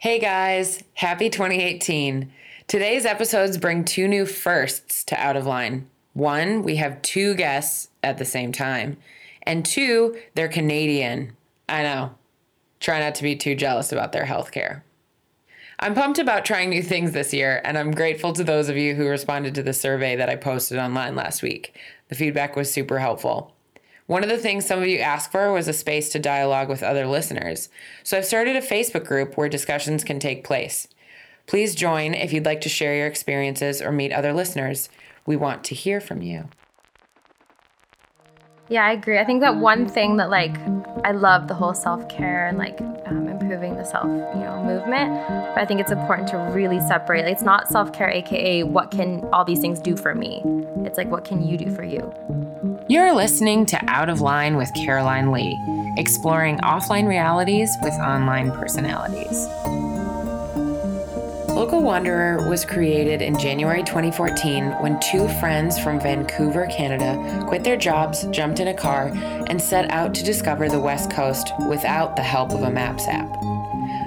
Hey guys, happy 2018. Today's episodes bring two new firsts to Out of Line. One, we have two guests at the same time, and two, they're Canadian. I know. Try not to be too jealous about their health care. I'm pumped about trying new things this year, and I'm grateful to those of you who responded to the survey that I posted online last week. The feedback was super helpful. One of the things some of you asked for was a space to dialogue with other listeners. So I've started a Facebook group where discussions can take place. Please join if you'd like to share your experiences or meet other listeners. We want to hear from you. Yeah, I agree. I think that one thing that like I love the whole self care and like um, improving the self you know movement, but I think it's important to really separate. Like, it's not self care, aka what can all these things do for me. It's like what can you do for you. You're listening to Out of Line with Caroline Lee, exploring offline realities with online personalities. Local Wanderer was created in January 2014 when two friends from Vancouver, Canada quit their jobs, jumped in a car, and set out to discover the West Coast without the help of a Maps app.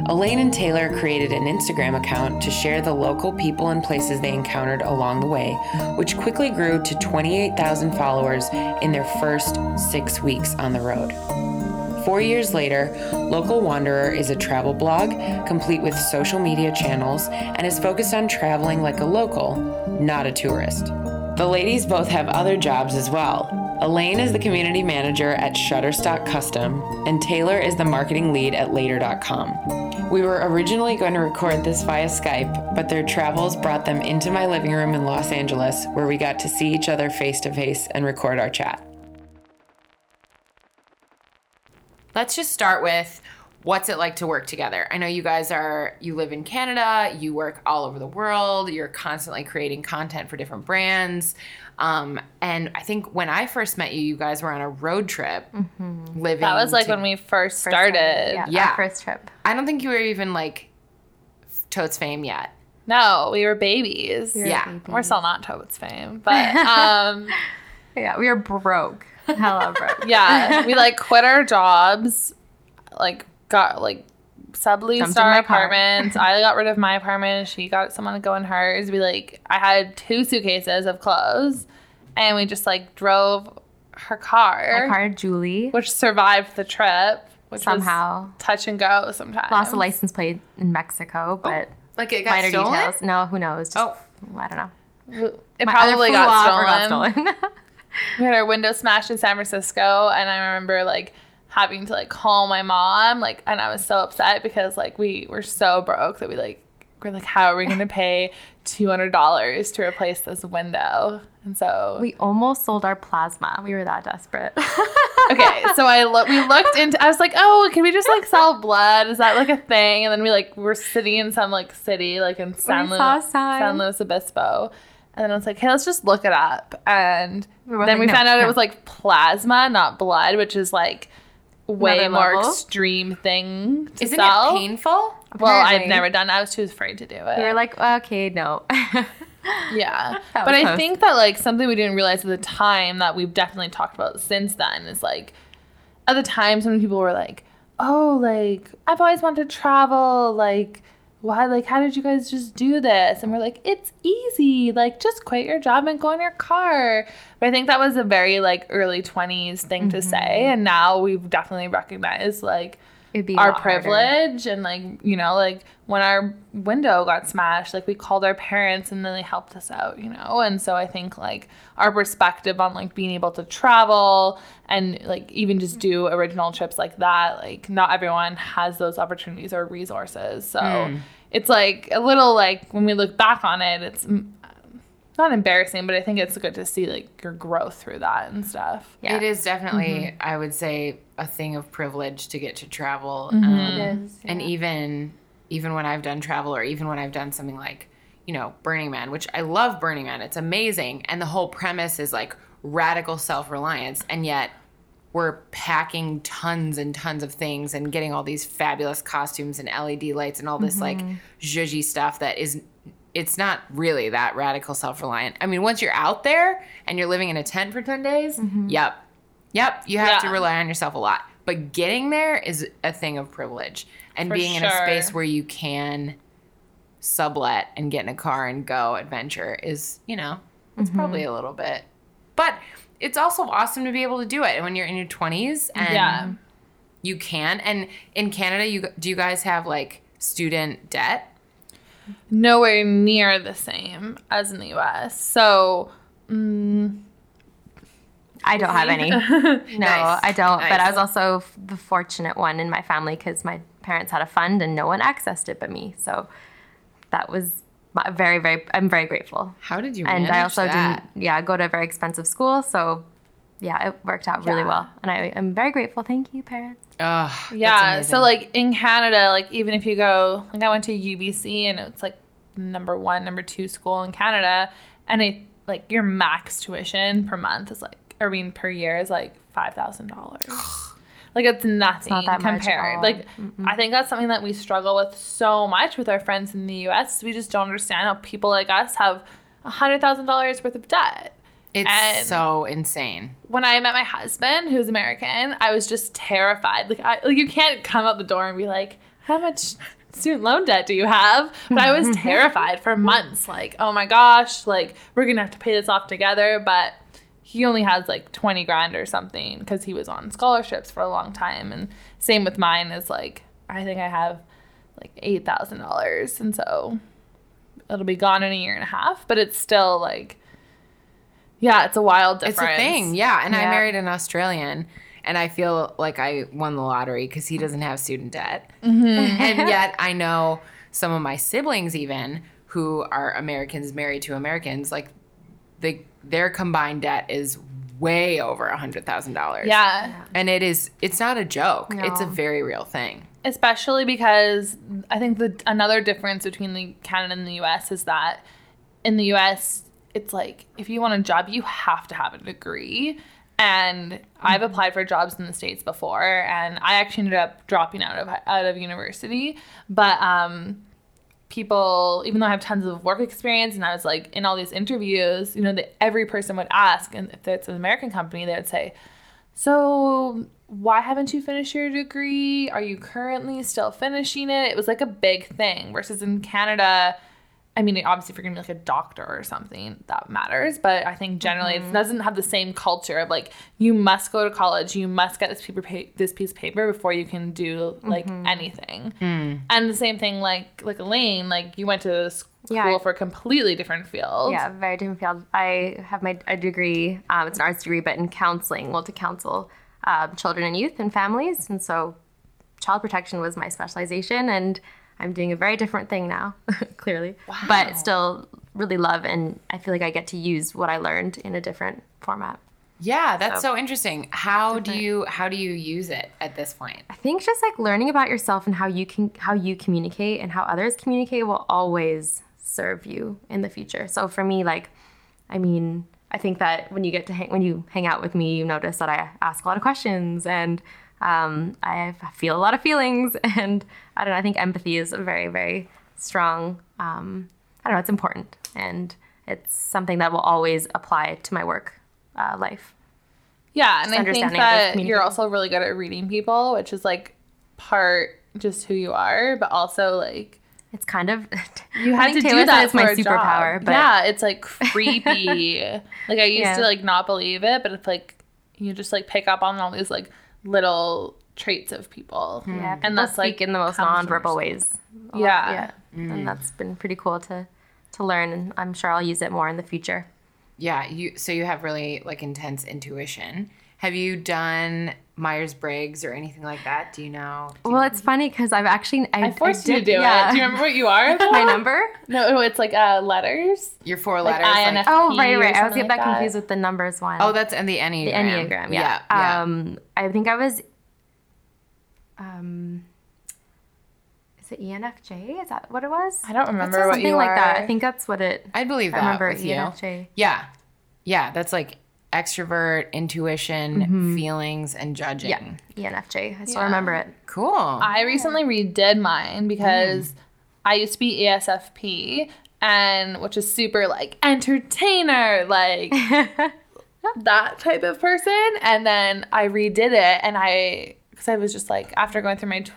Elaine and Taylor created an Instagram account to share the local people and places they encountered along the way, which quickly grew to 28,000 followers in their first six weeks on the road. Four years later, Local Wanderer is a travel blog complete with social media channels and is focused on traveling like a local, not a tourist. The ladies both have other jobs as well. Elaine is the community manager at Shutterstock Custom, and Taylor is the marketing lead at Later.com. We were originally going to record this via Skype, but their travels brought them into my living room in Los Angeles, where we got to see each other face to face and record our chat. Let's just start with what's it like to work together? I know you guys are, you live in Canada, you work all over the world, you're constantly creating content for different brands. Um, and I think when I first met you, you guys were on a road trip living. That was like to- when we first First started. time, yeah, Yeah. our first trip. I don't think you were even like Totes fame yet. No, we were babies. We were Yeah. babies. We're still not Toad's fame, but um, Yeah, we were broke. Hella broke. yeah, we like quit our jobs, like got like subleased our apartments. I got rid of my apartment. She got someone to go in hers. We like I had two suitcases of clothes, and we just like drove her car, I car, Julie which survived the trip. Which somehow. touch and go sometimes. Lost a license plate in Mexico, oh, but Like it got minor stolen? details. No, who knows? Just, Oh. I don't know. It My- probably got stolen. got stolen. we had our window smashed in San Francisco, and I remember like having to like call my mom, like, and I was so upset because like we were so broke that we like we're like, how are we gonna pay two hundred dollars to replace this window? And so we almost sold our plasma. We were that desperate. okay, so I look, we looked into. I was like, oh, can we just like sell blood? Is that like a thing? And then we like we're sitting in some like city, like in San, Lu- San Luis Obispo. And then I was like, hey, let's just look it up. And We then like, we no, found out it was like plasma, not blood, which is like way more level. extreme thing to Isn't sell. it painful? Well, I've never done. I was too afraid to do it. we were like, okay, no. Yeah. But I close. think that like something we didn't realize at the time that we've definitely talked about since then is like at the time some people were like, "Oh, like I've always wanted to travel, like why like how did you guys just do this?" And we're like, "It's easy. Like just quit your job and go in your car." But I think that was a very like early 20s thing to say mm-hmm. and now we've definitely recognized like It'd be a our lot harder. privilege and like you know like when our window got smashed like we called our parents and then they helped us out you know and so i think like our perspective on like being able to travel and like even just do original trips like that like not everyone has those opportunities or resources so it's like a little like when we look back on it it's mm, not embarrassing but i think it's good to see like your growth through that and stuff Yeah. It is definitely, Mm-hmm. I would say, a thing of privilege to get to travel. Mm-hmm. Um, It is. And even even when I've done travel or even when I've done something like, you know, Burning Man, which I love Burning Man. It's amazing. And the whole premise is like radical self-reliance. And yet we're packing tons and tons of things and getting all these fabulous costumes and LED lights and all this like zhuzhy stuff that is it's not really that radical self-reliant. I mean, once you're out there and you're living in a tent for 10 days, yep. Yep, you have to rely on yourself a lot. but getting there is a thing of privilege. And For being in a space where you can sublet and get in a car and go adventure is, you know, it's Mm-hmm. probably a little bit. But it's also awesome to be able to do it when you're in your 20s and Yeah. you can. And in Canada, you do you guys have like student debt? nowhere near the same as in the US. So, mm, I don't have any. No, Nice. I don't. But I was also f- the fortunate one in my family because my parents had a fund and no one accessed it but me. So that was my- very, very. I'm very grateful. How did you And I also that? didn't. Yeah, go to a very expensive school. So yeah, it worked out really Yeah. well, and I am very grateful. Thank you, parents. Ugh, yeah. So, like in Canada, like even if you go, like I went to UBC and it's like number one, number two school in Canada, and it like your max tuition per month is like, or I mean per year is like five thousand dollars. Like it's nothing not much at compared. Like I think that's something that we struggle with so much with our friends in the U.S. We just don't understand how people like us have a hundred thousand dollars worth of debt. it's and- so insane. when I met my husband, who's American, I was just terrified. Like, I, like you can't come out the door and be like, "How much student loan debt do you have?" But I was terrified for months. Like, oh my gosh, like we're gonna have to pay this off together. But he only has like twenty grand or something because he was on scholarships for a long time. And same with mine is like I think I have like eight thousand dollars, and so it'll be gone in a year and a half. But it's still like. Yeah, it's a wild difference. It's a thing, yeah. And I married an Australian, and I feel like I won the lottery because he doesn't have student debt. Mm-hmm. and yet I know some of my siblings, even who are Americans married to Americans, like they, their combined debt is way over a hundred thousand dollars. Yeah. and it is. It's not a joke. It's a very real thing. especially because I think the another difference between the Canada and the US is that in the US it's like if you want a job you have to have a degree and I've applied for jobs in the states before and I actually ended up dropping out of out of university but um people even though I have tons of work experience and I was like in all these interviews you know that every person would ask and if it's an American company they would say so, why haven't you finished your degree? Are you currently still finishing it? It was like a big thing. Versus in Canada, I mean, obviously, if you're gonna be like a doctor or something, that matters. But I think generally it doesn't have the same culture of like you must go to college, you must get this paper, pa- this piece of paper before you can do like anything. And the same thing, like like Elaine, like you went to school Yeah, I- for a completely different field. Yeah, very different field. I have my a degree. Um, it's an arts degree, but in counseling. Well, to counsel um, children and youth and families, and so child protection was my specialization, and I'm doing a very different thing now, clearly. But still, really love, and I feel like I get to use what I learned in a different format. Yeah, that's so, interesting. How do you how do you use it at this point? I think just like learning about yourself and how you can how you communicate and how others communicate will always serve you in the future. So for me, like, I mean, I think that when you get to hang, when you hang out with me, you notice that I ask a lot of questions and um, I feel a lot of feelings, and I don't know. I think empathy is a very very strong. Um, I don't know. It's important, and it's something that will always apply to my work uh, life. Yeah, and I think that you're also really good at reading people, which is like part just who you are, but also like It's kind of you had to think do that it's my for a job. superpower, but yeah, it's like creepy. like I used to like not believe it, but it's like you just like pick up on all these like little traits of people, Yeah, and people that's like in the most comes from nonverbal ways. Yeah. yeah, and mm. that's been pretty cool to to learn, and I'm sure I'll use it more in the future. Yeah, you so you have really like intense intuition. Have you done Myers Briggs or anything like that? Do you know? Do you Well, it's funny because I've actually I, I forced you to did- do yeah. it. Do you remember what you are? my number? No, it's like uh, letters. your four Like letters? like- Oh, right, or right. I was something get like that that. confused with the numbers one. oh, that's and the enneagram. the enneagram. Yeah. yeah. yeah. Um, I think I was. Um, is it E ENFJ? Is that what it was? I don't remember That's what something you like that. I think that's what it. I believe I that. remember with you. ENFJ. Yeah, yeah. That's like extrovert, intuition, feelings, and judging. Mm-hmm. Yeah, ENFJ. I still Yeah. remember it. Cool. I recently redid mine because I used to be ESFP and which is super like entertainer, like that type of person. And then I redid it and I because I was just like after going through my. Tw-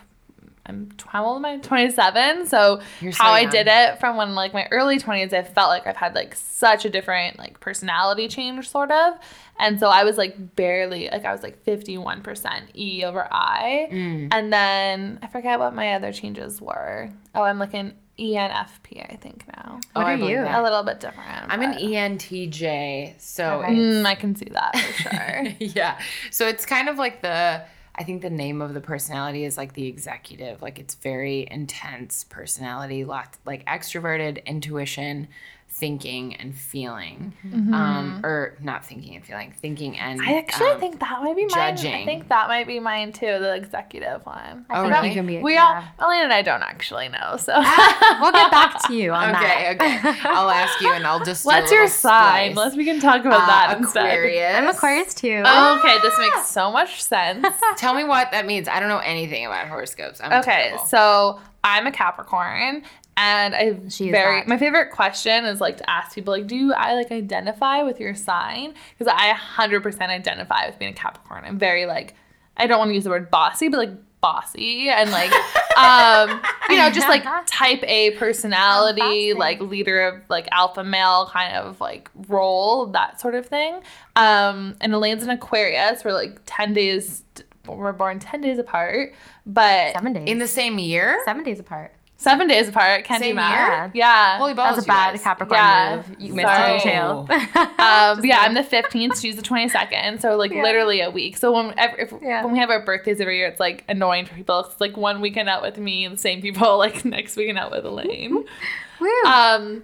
I'm tw- how old am I? 27. So so how I did it from when like my early 20s, I felt like I've had like such a different like personality change sort of, and so I was like barely like I was like 51% E over I, Mm. and then I forget what my other changes were. Oh, I'm like an ENFP I think now. Oh, What I are believe you? that. A little bit different. I'm an ENTJ, so Okay. Mm, I can see that for sure. yeah. So it's kind of like the I think the name of the personality is like the executive. Like it's very intense personality, lot like extroverted, intuition, thinking and feeling. Um or not thinking and feeling, thinking and I actually um, think that might be mine. I think that might be mine too, the executive one. Oh, think really? you can be. we yeah. all, Elena and I don't actually know. So, we'll get back to you on Okay, that. okay. Okay. I'll ask you and I'll just do a what's your little sign? splice. Let's we can talk about Uh, that instead. Aquarius. I'm Aquarius too. Oh, okay, this makes so much sense. Tell me what that means. I don't know anything about horoscopes. I'm Okay, terrible. so I'm a Capricorn, and I She very that. my favorite question is like to ask people like, do I like identify with your sign? Because I 100% identify with being a Capricorn. I'm very like, I don't want to use the word bossy, but like bossy and like, um, you know, just like type A personality, like leader of like alpha male kind of like role, that sort of thing. Um, and Elaine's an Aquarius. We're like 10 days. We're born 10 days apart, but Seven days. in the same year? Seven days apart. Seven days apart. Can't Same do math. year? Yeah. Holy balls, was a bad guys. Capricorn Yeah. move. You missed Sorry. a detail. Um, yeah, I'm the 15th. She's the 22nd. So like Yeah. literally a week. So when if, Yeah. when we have our birthdays every year, it's like annoying for people. It's like one weekend out with me and the same people. Like next weekend out with Elaine. Woo. Um,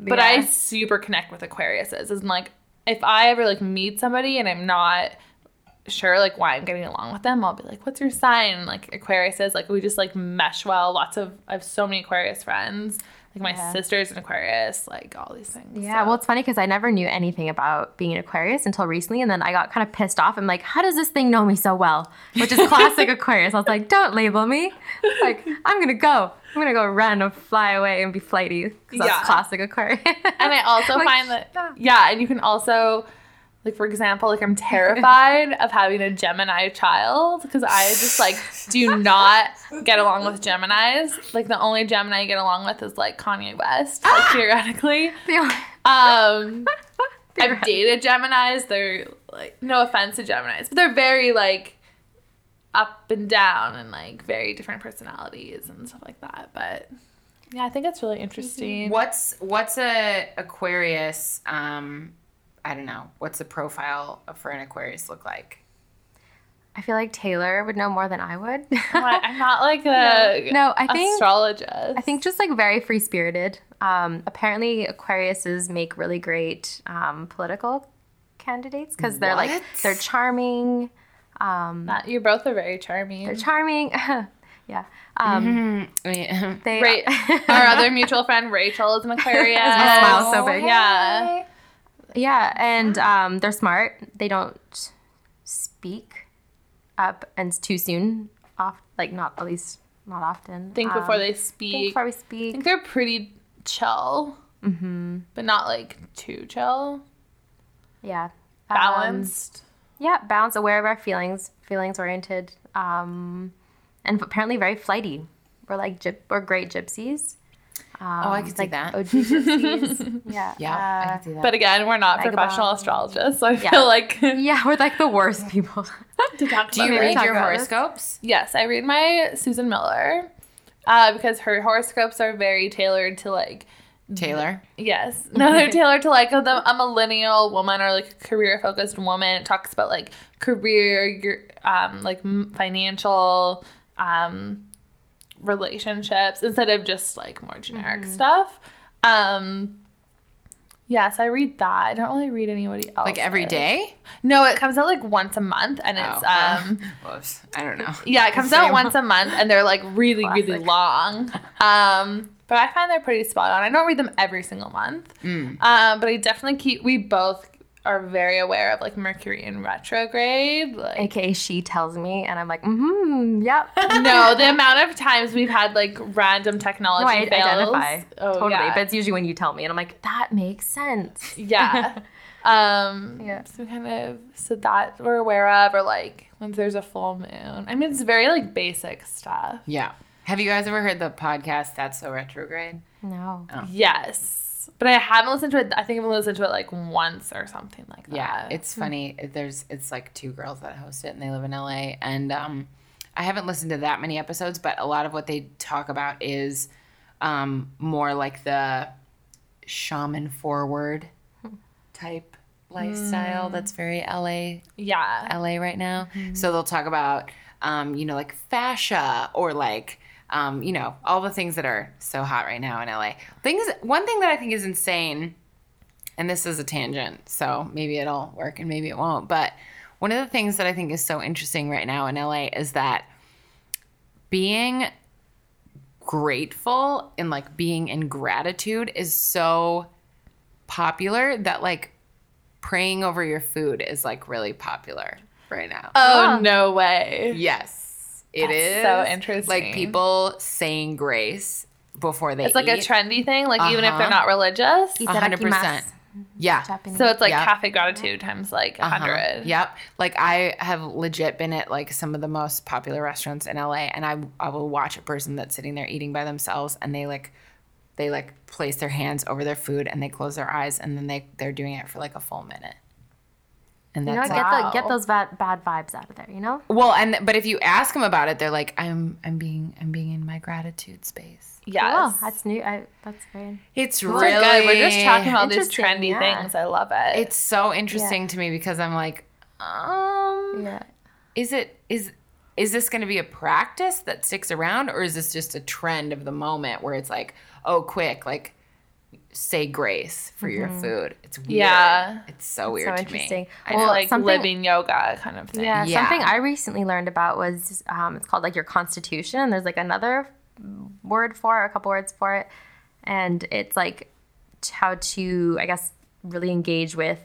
but I super connect with Aquariuses. And like if I ever like meet somebody and I'm not sure like why I'm getting along with them, I'll be like, "What's your sign?" Like Aquarius is like we just like mesh well. Lots of I have so many Aquarius friends. Like my Yeah. sister's an Aquarius. Like all these things. Yeah, so. well, it's funny because I never knew anything about being an Aquarius until recently, and then I got kind of pissed off. I'm like, how does this thing know me so well? Which is classic Aquarius. I was like, don't label me. Like, I'm gonna go. I'm gonna go run or fly away and be flighty because that's Yeah. classic Aquarius. And I also Like, find that yeah, and you can also like for example, like I'm terrified of having a Gemini child because I just like do not get along with Geminis. Like the only Gemini I get along with is like Kanye West, like, theoretically. Um I've dated Geminis. They're like no offense to Geminis, but they're very like up and down and like very different personalities and stuff like that. But yeah, I think it's really interesting. What's what's a Aquarius? Um, I don't know. What's the profile for an Aquarius look like? I feel like Taylor would know more than I would. I'm not like a No, I think- astrologist. I think just like very free spirited. Um, apparently, Aquariuses make really great um, political candidates because they're like they're charming. Um, that you both are very charming. they're charming. yeah. Um, Yeah. They Right. Our other mutual friend Rachel is an Aquarius. Her smile's so big. Yeah. Yeah, and um, they're smart. They don't speak up and too soon. Off, like not at least not often. Think before Um, they think speak. before we speak. I think they're pretty chill, Mm-hmm. but not like too chill. Yeah. Um, Balanced. yeah, balanced, aware of our feelings, feelings oriented, um, and apparently very flighty. We're like gyp- we're great gypsies. Um, Oh, I could see that. OG gypsies. yeah. Yeah, I uh, can see that. but again, we're not Vagabond. professional astrologists, so I Yeah. feel like yeah, we're like the worst people. to talk do you about read your about this? horoscopes? Yes, I read my Susan Miller uh, because her horoscopes are very tailored to like Taylor. Yes. No, they're tailored to like a, a millennial woman or like a career focused woman. It talks about like career, your um, like financial, um, relationships instead of just like more generic stuff. Um, yes, I read that. I don't really read anybody else. Like every day? No, it comes out like once a month, and it's Oh. um. Whoops. I don't know. Yeah, it comes Same. out once a month and they're like really, really long. Um, but I find they're pretty spot on. I don't read them every single month. Mm. Um, but I definitely keep we both are very aware of like Mercury in retrograde. Like AKA she tells me, and I'm like, mm-hmm, yep. no, the amount of times we've had like random technology No, I fails. identify Oh, totally, yeah. but it's usually when you tell me, and I'm like, that makes sense. yeah. Um, Yeah. So we kind of so that we're aware of, or like when there's a full moon. I mean, it's very like basic stuff. Yeah. Have you guys ever heard the podcast That's So Retrograde? No. Yes, but I haven't listened to it. I think I've listened to it like once or something like that. Yeah, it's funny. There's it's like two girls that host it and they live in LA and um I haven't listened to that many episodes, but a lot of what they talk about is um more like the shaman forward type lifestyle that's very LA yeah. LA right now. So they'll talk about, um, you know, like fascia or like, um, you know, all the things that are so hot right now in LA. Things. One thing that I think is insane, and this is a tangent, so maybe it'll work and maybe it won't. But one of the things that I think is so interesting right now in LA is that being grateful and like being in gratitude is so popular that like praying over your food is like really popular right now. Oh Oh. no way. yes, it is That's so interesting. Like people saying grace before they It's like a trendy thing. Like even if they're Uh-huh. not religious. Hundred percent. Yeah. Japanese. So it's like Yep. cafe gratitude times like a Uh-huh. 100 Yep. Like I have legit been at like some of the most popular restaurants in LA and I I will watch a person that's sitting there eating by themselves and they like they like place their hands over their food and they close their eyes and then they they're doing it for like a full minute. And you know, get like, the get those bad bad vibes out of there. You know. well and but if you ask them about it they're like I'm I'm being I'm being in my gratitude space. Yeah, Oh, that's new. I, that's very. It's Really really good. We're just talking about these Interesting, trendy yeah. things. I love it. It's so interesting to me because I'm like um Yeah. is it is is this going to be a practice that sticks around or is this just a trend of the moment where it's like oh quick like say grace for your food it's weird Yeah. it's so weird so to me interesting. I It's know. like living yoga kind of thing. Yeah, Yeah. something I recently learned about was um, it's called like your constitution. And there's like another word for it, a couple words for it, and it's like how to, I guess, really engage with,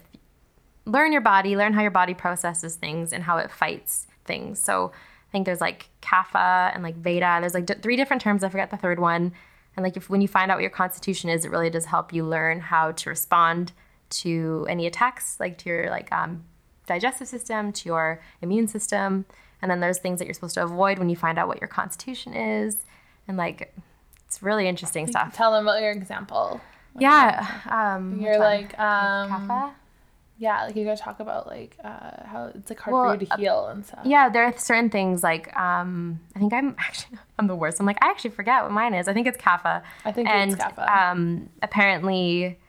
learn your body, learn how your body processes things and how it fights things. So I think there's like kapha and like veda. There's like d- three different terms. I forget the third one. And like if when you find out what your constitution is, it really does help you learn how to respond to any attacks, like to your like um, digestive system, to your immune system. And then there's things that you're supposed to avoid when you find out what your constitution is. And like it's really interesting stuff. Tell them about your example. Yeah. Um, You're like, um, kapha. Yeah, like you gotta talk about like uh, how it's like hard Well, for you to heal and stuff. Yeah, there are certain things like um, I think I'm actually I'm the worst. I'm like I actually forget what mine is. I think it's kapha. I think and it's kapha. um, apparently,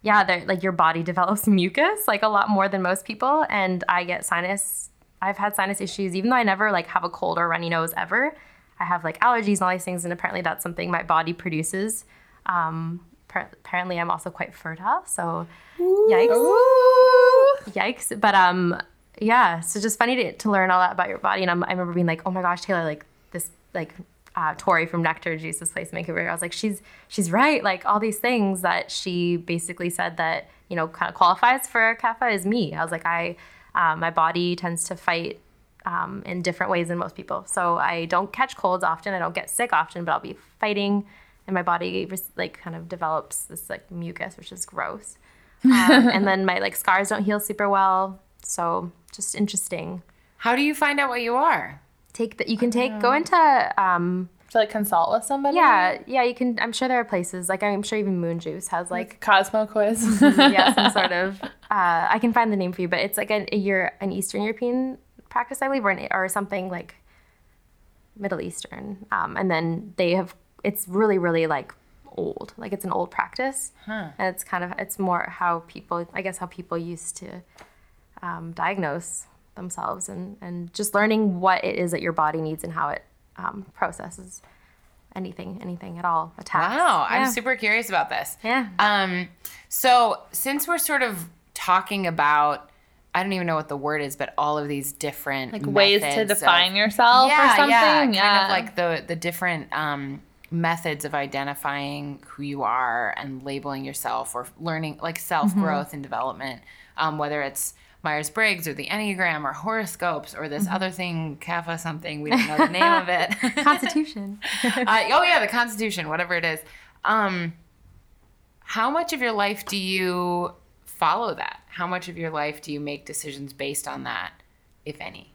yeah, like your body develops mucus like a lot more than most people, and I get sinus. I've had sinus issues even though I never like have a cold or runny nose ever. I have like allergies and all these things, and apparently that's something my body produces. Um, apparently, I'm also quite fertile, so yikes. Yikes but um yeah so just funny to, to learn all that about your body and I'm, i remember being like oh my gosh taylor like this like uh, tori from nectar this place vancouver i was like she's she's right like all these things that she basically said that you know kind of qualifies for kapha is me. I was like i um, my body tends to fight um, in different ways than most people so i don't catch colds often i don't get sick often but i'll be fighting and my body res- like kind of develops this like mucus which is gross um, and then my like scars don't heal super well. So just interesting. how do you find out what you are Take that you can take go into um To like consult with somebody. yeah yeah you can I'm sure there are places like I'm sure even Moon Juice has like Cosmo quiz. yeah some sort of uh, I can find the name for you but it's like an a Euro, an Eastern European practice I believe or, an, or something like Middle Eastern um, and then they have it's really really like old like it's an old practice and it's kind of it's more how people I guess how people used to um, diagnose themselves and, and just learning what it is that your body needs and how it um, processes anything, anything at all. Attacks. wow i'm super curious about this Yeah. um so since we're sort of talking about i don't even know what the word is but all of these different like ways to methods of- define yourself or something. Yeah, Yeah. kind of like the the different um, methods of identifying who you are and labeling yourself or learning like self growth and development, um, whether it's Myers Briggs or the Enneagram or horoscopes or this other thing, Kapha something, we don't know the name of it. Constitution. uh, oh, yeah, the Constitution, whatever it is. Um, how much of your life do you follow that? How much of your life do you make decisions based on that, if any?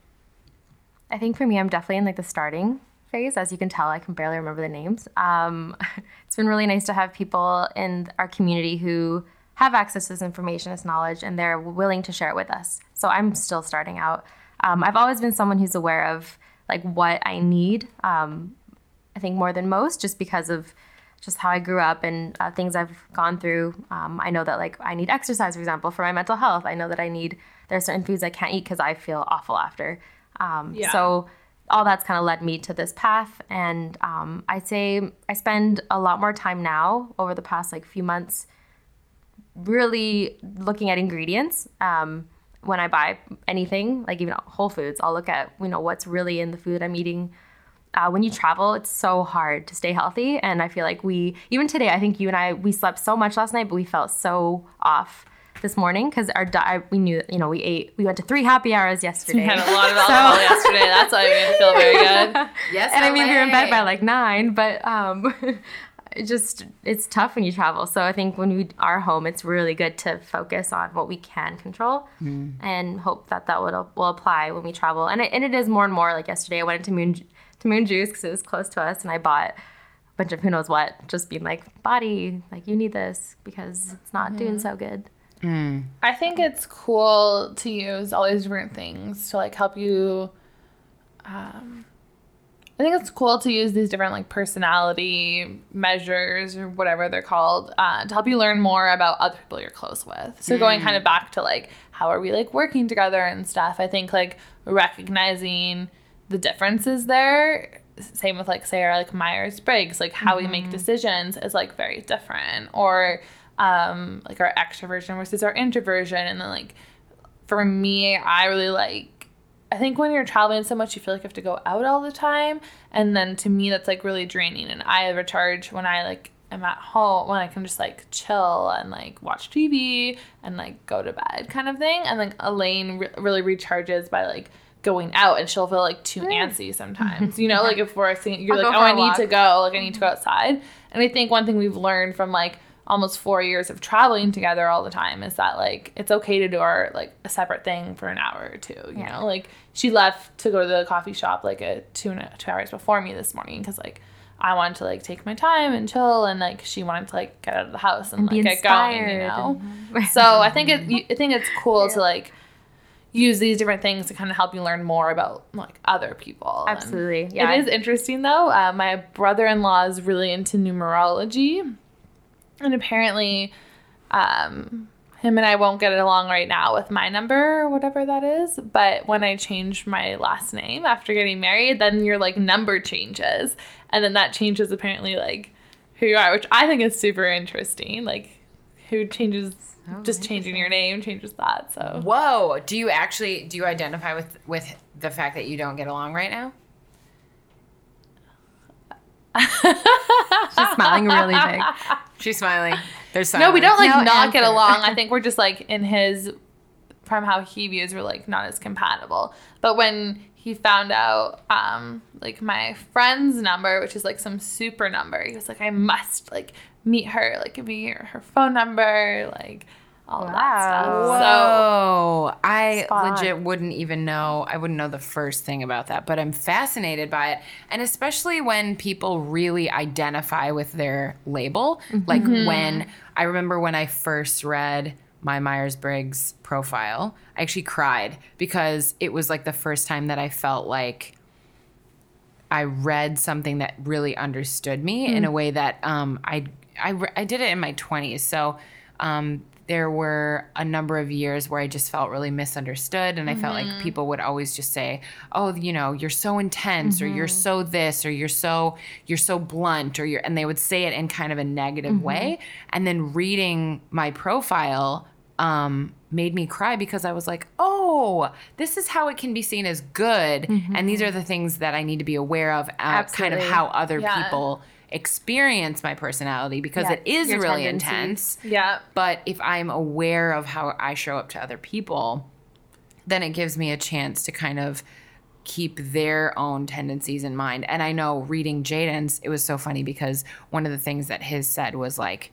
I think for me, I'm definitely in like the starting phase. As you can tell, I can barely remember the names. Um, it's been really nice to have people in our community who have access to this information, this knowledge, and they're willing to share it with us. So I'm still starting out. Um, I've always been someone who's aware of like what I need. Um, I think more than most, just because of just how I grew up and uh, things I've gone through. Um, I know that like I need exercise, for example, for my mental health. I know that I need there are certain foods I can't eat because I feel awful after. Um, Yeah. So all that's kind of led me to this path, and um, I'd say I spend a lot more time now over the past like few months, really looking at ingredients. Um, when I buy anything, like even Whole Foods, I'll look at you know what's really in the food I'm eating uh, when you travel, it's so hard to stay healthy. And I feel like we, even today, I think you and I, we slept so much last night, but we felt so off this morning because our diet, we knew, you know, we ate, we went to three happy hours yesterday. We had a lot of alcohol yesterday. That's why we didn't feel very good. Yes, and I mean, we were in bed by like nine, but um, it just, it's tough when you travel. So I think when we are home, it's really good to focus on what we can control and hope that that will, will apply when we travel. And it, and it is more and more like yesterday, I went into Moon, to Moon Juice because it was close to us and I bought a bunch of who knows what, just being like, body, like you need this because it's not doing so good. I think it's cool to use all these different things to like help you. Um, I think it's cool to use these different like personality measures or whatever they're called uh, to help you learn more about other people you're close with. So going kind of back to like how are we like working together and stuff. I think like recognizing the differences there. Same with like say our like Myers Briggs, like how we make decisions is like very different. Or um like our extroversion versus our introversion. And then like for me i really like i think when you're traveling so much you feel like you have to go out all the time. And then to me that's like really draining. And i recharge when i like am at home when i can just like chill and like watch tv and like go to bed kind of thing. And like elaine re- really recharges by like going out and she'll feel like too antsy sometimes. You know like if we're seeing you're I'll like oh I need walk." to go. Like i need to go outside. And i think one thing we've learned from like almost four years of traveling together all the time is that like it's okay to do our like a separate thing for an hour or two you Yeah. know like she left to go to the coffee shop like a two and a, two hours before me this morning because like I wanted to like take my time and chill and like she wanted to like get out of the house and, And like get going you know and- so I think it I think it's cool to like use these different things to kind of help you learn more about like other people And- Absolutely. Yeah. it is interesting though. Uh, my brother in law is really into numerology. And apparently, um, him and I won't get along right now with my number or whatever that is. But when I changed my last name after getting married, then your like number changes. And then that changes apparently like who you are, which I think is super interesting. Like who changes just changing your name changes that. So Whoa! Do you actually do you identify with with the fact that you don't get along right now? She's smiling really big. She's smiling. There's No, we don't like No not get along. I think we're just like in his from how he views we're like not as compatible. But when he found out um like my friend's number, which is like some super number, he was like, I must like meet her, like give me her, her phone number, like all that Wow. stuff. Whoa! I Spot on. legit wouldn't even know. I wouldn't know the first thing about that, but I'm fascinated by it, and especially when people really identify with their label. Like when I remember when I first read my Myers Briggs profile, I actually cried because it was like the first time that I felt like. I read something that really understood me in a way that um, I, I I did it in my 20s. So um, there were a number of years where I just felt really misunderstood, and I felt like people would always just say, "Oh, you know, you're so intense, or you're so this, or you're so you're so blunt, or you're," and they would say it in kind of a negative way. And then reading my profile um, made me cry because I was like, oh, this is how it can be seen as good. And these are the things that I need to be aware of, uh, kind of how other Yeah. people experience my personality because Yeah, it is really intense. Yeah. But if I'm aware of how I show up to other people, then it gives me a chance to kind of keep their own tendencies in mind. And I know reading Jaden's, it was so funny because one of the things that his said was like,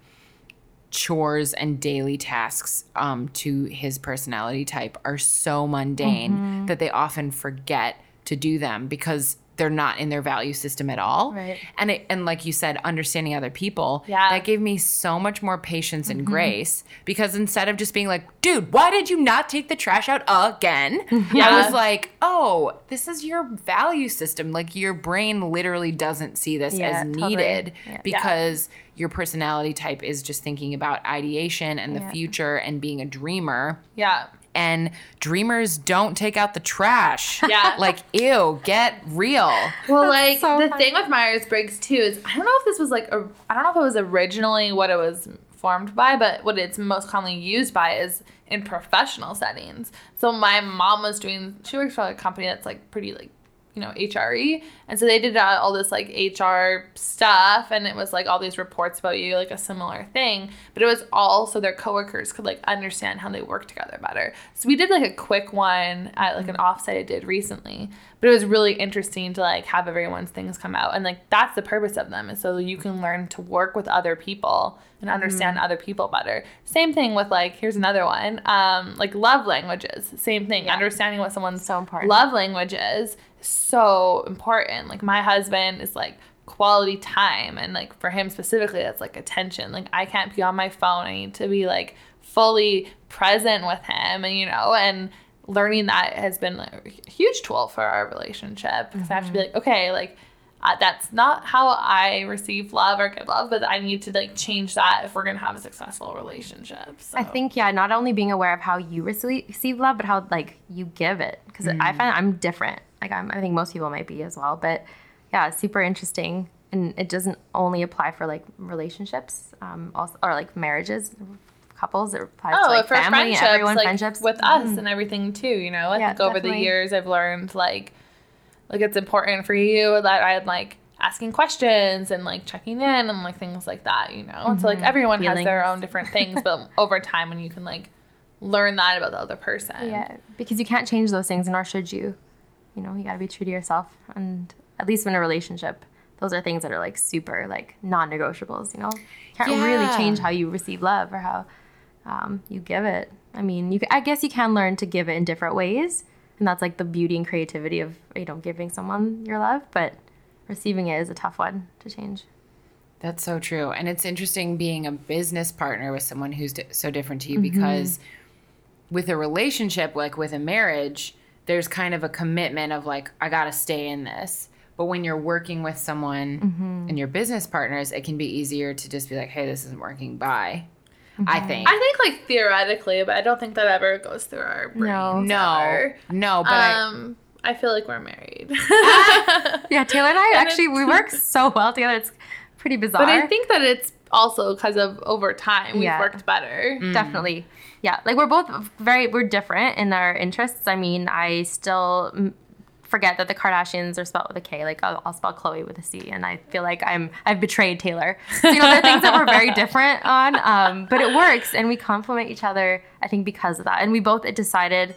chores and daily tasks um, to his personality type are so mundane Mm-hmm. that they often forget to do them because they're not in their value system at all. Right. And it, and like you said, understanding other people, Yeah. that gave me so much more patience Mm-hmm. and grace because instead of just being like, dude, why did you not take the trash out again? I was like, oh, this is your value system. Like your brain literally doesn't see this Yeah, as totally. needed Yeah. because your personality type is just thinking about ideation and the Yeah. future and being a dreamer. Yeah. And dreamers don't take out the trash. Yeah. like, ew, get real. Well, like so the funny. thing with Myers Briggs too is I don't know if this was like a, I don't know if it was originally what it was formed by, but what it's most commonly used by is in professional settings. So my mom was doing she works for a company that's like pretty like you know HRE, and so they did all this like HR stuff, and it was like all these reports about you, like a similar thing. But it was all so their coworkers could like understand how they work together better. So we did like a quick one at like an offsite I did recently, but it was really interesting to like have everyone's things come out, and like that's the purpose of them is so you can learn to work with other people and understand other people better. Same thing with like here's another one, um, like love languages. Same thing, understanding what someone's So important. love language is so important. Like my husband is like quality time and like for him specifically that's like attention. Like I can't be on my phone. I need to be like fully present with him and you know and learning that has been like, a huge tool for our relationship because I have to be like okay like uh, that's not how I receive love or give love, but I need to like change that if we're gonna have a successful relationship. So. I think yeah, not only being aware of how you receive receive love, but how like you give it. Because I find I'm different. Like I'm, I think most people might be as well. But yeah, super interesting, and it doesn't only apply for like relationships, um, also or like marriages, couples. It applies to Oh, like for family, friendships, everyone, like friendships with us and everything too. You know, I Yeah, think over the years I've learned like, like it's important for you that I'm like asking questions and like checking in and like things like that. You know, so like everyone has their own different things, but over time when you can like learn that about the other person. Yeah, because you can't change those things, nor should you. You know, you got to be true to yourself, and at least in a relationship, those are things that are like super like non-negotiables. You know, can't really change how you receive love or how um, you give it. I mean, you. c- I guess you can learn to give it in different ways, and that's like the beauty and creativity of you know giving someone your love, but receiving it is a tough one to change. That's so true. And it's interesting being a business partner with someone who's so different to you Mm-hmm. because with a relationship, like with a marriage, there's kind of a commitment of like, I got to stay in this. But when you're working with someone Mm-hmm. and your business partners, it can be easier to just be like, hey, this isn't working. Bye. Mm-hmm. I think. I think like theoretically, but I don't think that ever goes through our brains. No. no, ever. no, but I, um, I feel like we're married. Yeah, Taylor and I And actually we work so well together. It's pretty bizarre. But I think that it's also because of over time we've Yeah. worked better. definitely. Yeah like we're both very we're different in our interests. I mean i still mm, forget that the kardashians are spelled with a k like i'll, I'll spell chloe with a c and i feel like i'm i've betrayed taylor. So, you know there are things that we're very different on um, but it works and we complement each other i think because of that. And we both decided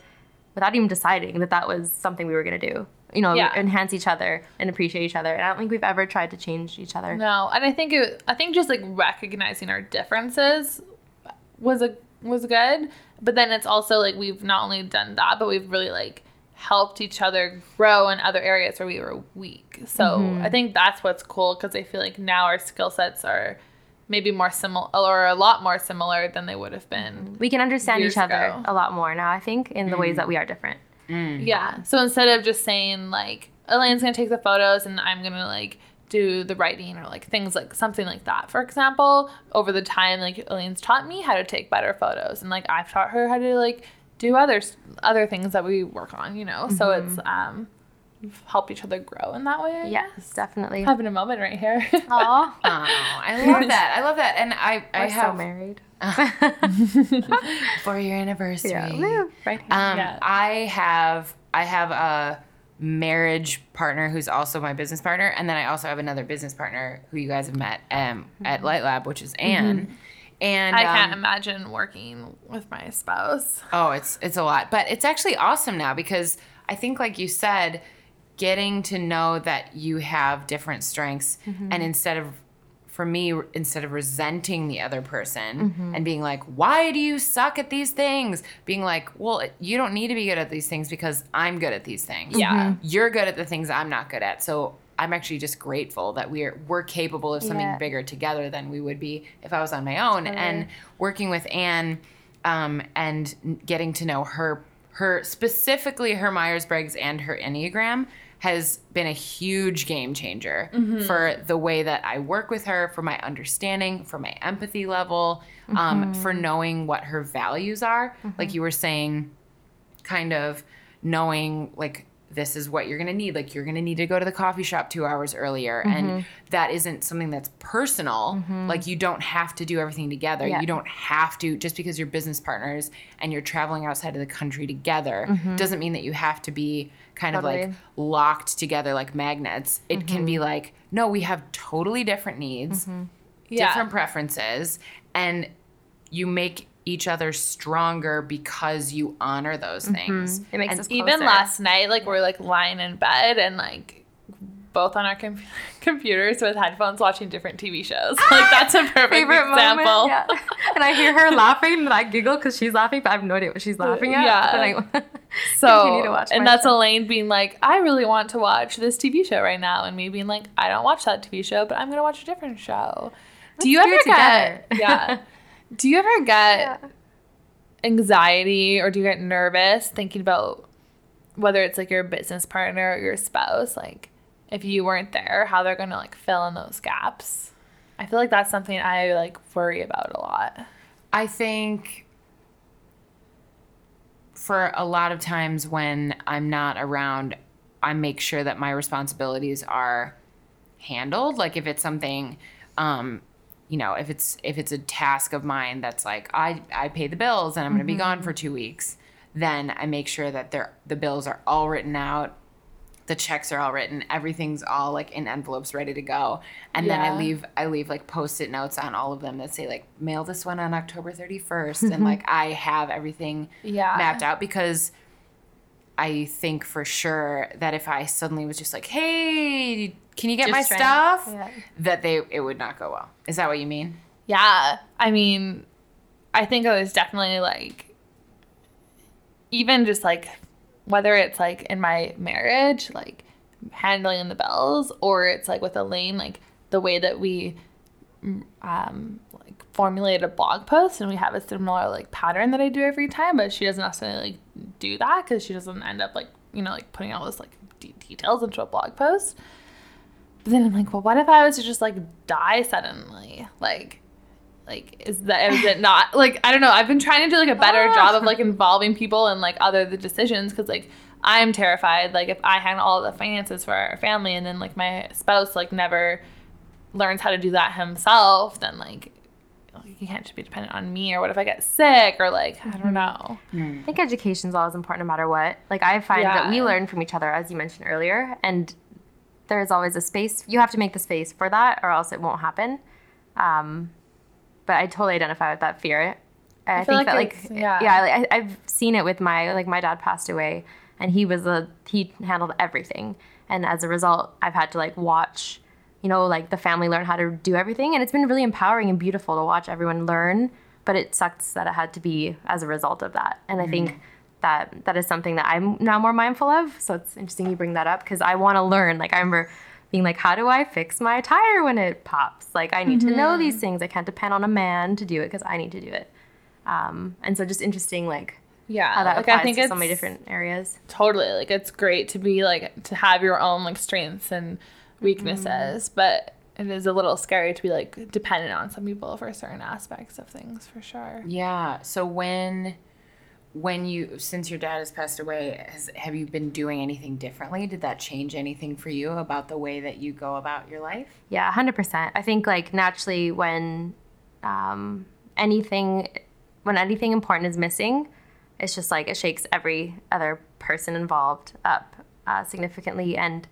without even deciding that that was something we were going to do you know Yeah. enhance each other and appreciate each other and i don't think we've ever tried to change each other No, and I think it. I think just like recognizing our differences was a was good, but then it's also like we've not only done that, but we've really like helped each other grow in other areas where we were weak. So Mm-hmm. I think that's what's cool because I feel like now our skill sets are maybe more similar or a lot more similar than they would have been. we can understand each other ago. a lot more now i think in the ways that we are different Yeah. So instead of just saying like Elaine's gonna take the photos and I'm gonna like do the writing or like things like something like that. For example, over the time like Elaine's taught me how to take better photos and like I've taught her how to like do other other things that we work on. You know, so it's um help each other grow in that way. I Yes, guess. definitely. Having a moment right here. Aw, oh, I love that. I love that. And I, I we're so have married. for your anniversary. Yeah, right. Um, Yeah. I have I have a marriage partner who's also my business partner, and then I also have another business partner who you guys have met um, at Light Lab, which is Anne. And I can't um, imagine working with my spouse. Oh, it's it's a lot, but it's actually awesome now because I think, like you said, getting to know that you have different strengths, and instead of for me, instead of resenting the other person Mm-hmm. and being like, why do you suck at these things? Being like, well, you don't need to be good at these things because I'm good at these things. Yeah. Mm-hmm. Mhm. You're good at the things I'm not good at. So I'm actually just grateful that we're we're capable of something Yeah. bigger together than we would be if I was on my own. And working with Anne um, and getting to know her her specifically her Myers Briggs and her Enneagram has been a huge game changer mm-hmm. for the way that I work with her, for my understanding, for my empathy level, um, mm-hmm. for knowing what her values are. Mm-hmm. Like you were saying, kind of knowing like this is what you're going to need. Like you're going to need to go to the coffee shop 2 hours earlier. Mm-hmm. and that isn't something that's personal. Like you don't have to do everything together. Yeah. you don't have to just because you're business partners and you're traveling outside of the country together doesn't mean that you have to be kind of like Mm-hmm. Locked together like magnets. It can be like no we have totally different needs Yeah. different preferences and you make each other stronger because you honor those mm-hmm. things. It makes And us Even last night, like we're like lying in bed and like both on our com- computers with headphones watching different TV shows. Like that's a perfect favorite example. moment. Yeah. And I hear her laughing, and I giggle because she's laughing, but I have no idea what she's uh, laughing at. Yeah. But then I So, to watch and that's show. Elaine being like, I really want to watch this TV show right now, and me being like, I don't watch that TV show, but I'm gonna watch a different show. do you do ever it get? Yeah. Do you ever get Yeah. anxiety or do you get nervous thinking about whether it's like your business partner or your spouse, like if you weren't there, how they're gonna like fill in those gaps? I feel like that's something I like worry about a lot. I think for a lot of times when I'm not around, I make sure that my responsibilities are handled. Like if it's something, um, you know, if it's if it's a task of mine that's like I I pay the bills and I'm going to be gone mm-hmm. for two weeks, then I make sure that they're the bills are all written out, the checks are all written, everything's all like in envelopes ready to go, and then I leave I leave like post-it notes on all of them that say like mail this one on October 31st, and like I have everything Yeah. mapped out because I think for sure that if I suddenly was just like, "Hey, can you get my Just trying- stuff?" yeah. that they it would not go well. Is that what you mean? Yeah. I mean, I think it was definitely like, even just like, whether it's like in my marriage, like handling the bills, or it's like with Elaine, like the way that we um, like formulate a blog post and we have a similar like pattern that I do every time, but she doesn't necessarily like do that because she doesn't end up like, you know, like putting all this like de- details into a blog post. But then I'm like, well, what if I was to just like die suddenly? Like, like is that is it not like I don't know. I've been trying to do like a better ah. job of like involving people and like other the decisions because like I'm terrified. Like if I handle all the finances for our family and then like my spouse like never learns how to do that himself, then like he can't just be dependent on me. Or what if I get sick? Or like I don't know. I think education is always important no matter what. Like I find that we learn from each other, as you mentioned earlier, and there is always a space. You have to make the space for that, or else it won't happen. Um, but I totally identify with that fear. And I, feel think like that it's- like yeah. yeah, like, I, I've seen it with my like my dad passed away, and he was a he handled everything, and as a result, I've had to like watch, you know, like the family learn how to do everything, and it's been really empowering and beautiful to watch everyone learn. But it sucks that it had to be as a result of that, and I think that that is something that I'm now more mindful of. So it's interesting you bring that up because I want to learn. Like I remember being like, how do I fix my tire when it pops? Like I need to know these things. I can't depend on a man to do it because I need to do it. Um, and so just interesting, like Yeah, how that like applies I think to it's so many different areas. totally like it's great to be like to have your own like strengths and weaknesses but it is a little scary to be like dependent on some people for certain aspects of things for sure Yeah. So when when you since your dad has passed away, has, have you been doing anything differently? Did that change anything for you about the way that you go about your life? Yeah, hundred percent. I think like naturally when um, anything when anything important is missing, it's just like it shakes every other person involved up uh, significantly, and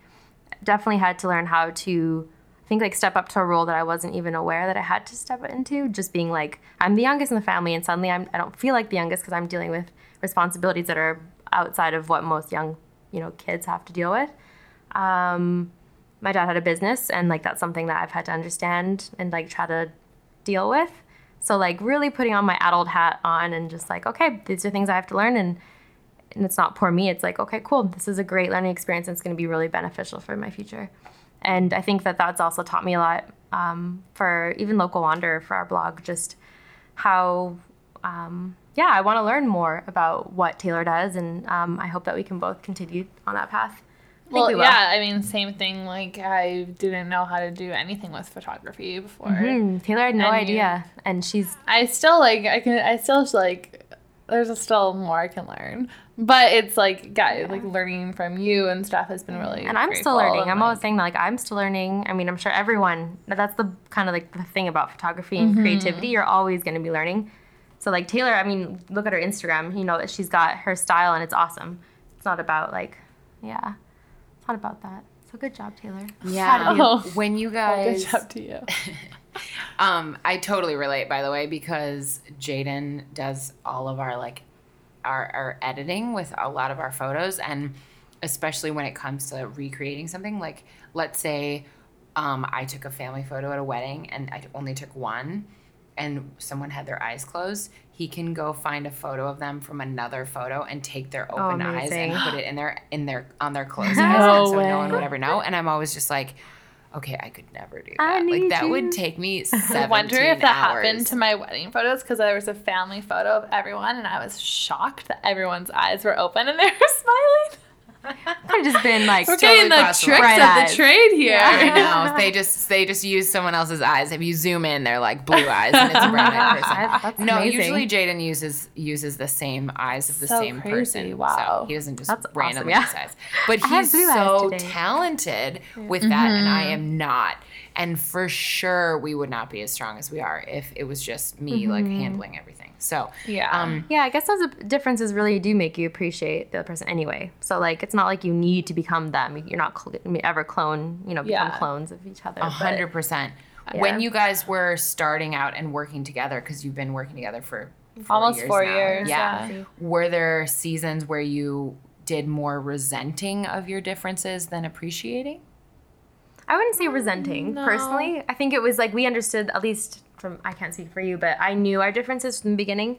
definitely had to learn how to. I think like step up to a role that I wasn't even aware that I had to step into. Just being like I'm the youngest in the family, and suddenly I'm I don't feel like the youngest because I'm dealing with responsibilities that are outside of what most young you know kids have to deal with. Um, my dad had a business, and like that's something that I've had to understand and like try to deal with. So like really putting on my adult hat on and just like, okay, these are things I have to learn and and it's not poor me. It's like, okay, cool. This is a great learning experience and it's going to be really beneficial for my future. And I think that that's also taught me a lot um, for even Local Wanderer for our blog, just how, um, yeah, I want to learn more about what Taylor does. And um, I hope that we can both continue on that path. I Well, we yeah, I mean, same thing. Like, I didn't know how to do anything with photography before. Mm, Taylor had no And you- idea. And she's I still like, I can, I still like, there's still more I can learn. But it's like, guys, like learning from you and stuff has been really. and I'm still learning. and, I'm always saying that like I'm still learning. I mean, I'm sure everyone. That's the kind of like the thing about photography and Mm-hmm. creativity. You're always going to be learning. So like Taylor, I mean, look at her Instagram. You know that she's got her style and it's awesome. It's not about like, yeah, it's not about that. So good job, Taylor. Yeah. Oh. When you well, guys good job to you. Um, I totally relate, by the way, because Jaden does all of our like our, our editing with a lot of our photos, and especially when it comes to recreating something. Like, let's say um, I took a family photo at a wedding, and I only took one, and someone had their eyes closed. He can go find a photo of them from another photo and take their open eyes and put it in their in their on their closed eyes, so no one would ever know. And I'm always just like. Okay, I could never do I that. Like that you. would take me I wonder if that hours. happened to my wedding photos because there was a family photo of everyone and I was shocked that everyone's eyes were open and they were smiling. Could have just been like We're totally getting the tricks Bright of eyes. the trade here. I know. They just they just use someone else's eyes. If you zoom in, they're like blue eyes, and it's a brown eyed person. That's no, amazing. usually Jaden uses uses the same eyes of the So same crazy. person. Wow. So he doesn't just That's awesome, randomly yeah. use eyes. But he's so today. talented with that, and I Mm-hmm. am not. And for sure, we would not be as strong as we are if it was just me like Mm-hmm. handling everything. So Yeah. um, Yeah, I guess those differences really do make you appreciate the other person anyway. So like, it's not like you need to become them. You're not cl- ever clone, you know, become Yeah. clones of each other. A hundred percent. When you guys were starting out and working together, because you've been working together for four Almost years four now. years, Yeah. yeah. Were there seasons where you did more resenting of your differences than appreciating? I wouldn't say resenting No. personally. I think it was like we understood at least from I can't speak for you, but I knew our differences from the beginning,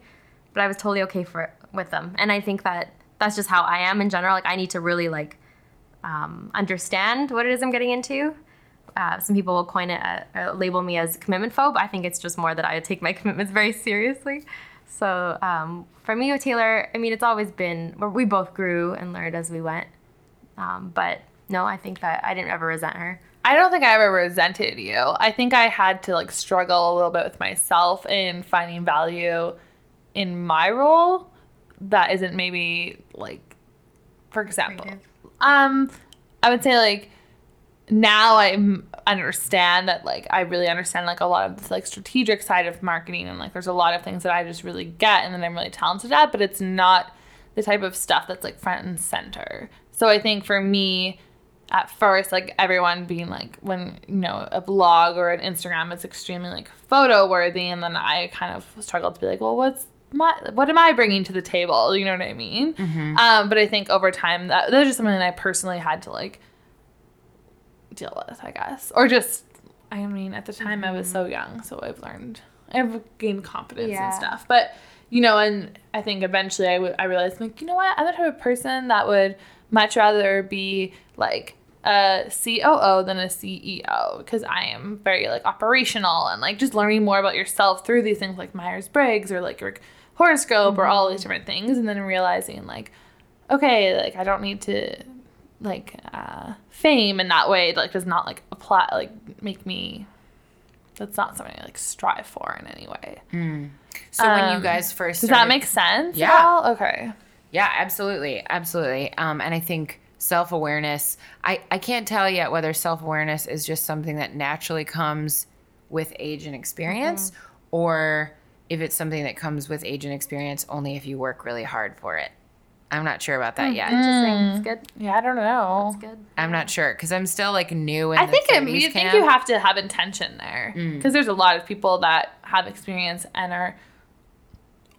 but I was totally okay for with them. And I think that that's just how I am in general. Like I need to really like um, understand what it is I'm getting into. Uh, some people will coin it, uh, uh, label me as commitment phobe. I think it's just more that I take my commitments very seriously. So um, for me with Taylor, I mean, it's always been we both grew and learned as we went. Um, but no, I think that I didn't ever resent her. I don't think I ever resented you. I think I had to like struggle a little bit with myself in finding value in my role that isn't maybe like for example. Creative. Um I would say like now I understand that like I really understand like a lot of the like strategic side of marketing and like there's a lot of things that I just really get and that I'm really talented at, but it's not the type of stuff that's like front and center. So I think for me at first like everyone being like when you know a blog or an Instagram is extremely like photo worthy and then I kind of struggled to be like, well what's my what am I bringing to the table? You know what I mean? Um, but I think over time that that's just something that I personally had to like deal with, I guess. Or just, I mean, at the time I was so young, so I've learned, I've gained confidence Yeah. and stuff. But, you know, and I think eventually I, w- I realized, like, you know what? I'm the type of person that would much rather be like a COO than a CEO because I am very like operational and like just learning more about yourself through these things like Myers Briggs or like your horoscope or all these different things. And then realizing, like, okay, like I don't need to like uh fame in that way like does not like apply like make me that's not something I like strive for in any way. So when you Um, guys first Does that make sense? at Yeah. all? Okay. Yeah, absolutely. Absolutely. Um, and I think self awareness, I, I can't tell yet whether self awareness is just something that naturally comes with age and experience mm-hmm. or if it's something that comes with age and experience only if you work really hard for it. I'm not sure about that yet. Hmm. Interesting. It's good. Yeah, I don't know. It's good. I'm not sure because I'm still like new in I the think it, 30s you think you have to have intention there mm. because there's a lot of people that have experience and are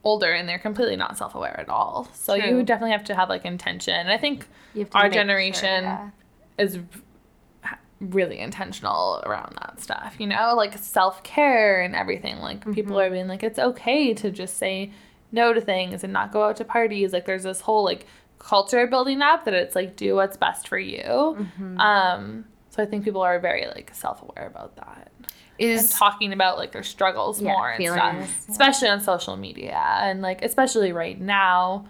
older and they're completely not self-aware at all. So True. you definitely have to have like intention. And I think You have to our make sure, generation yeah. is really intentional around that stuff, you know, like self care and everything. Like Mm-hmm. people are being like, it's okay to just say no to things and not go out to parties. Like there's this whole like culture building up that it's like do what's best for you. Mm-hmm. Um, so I think people are very like self aware about that Is talking about like their struggles Yeah, more and feelings, stuff, yeah. especially on social media and like especially right now.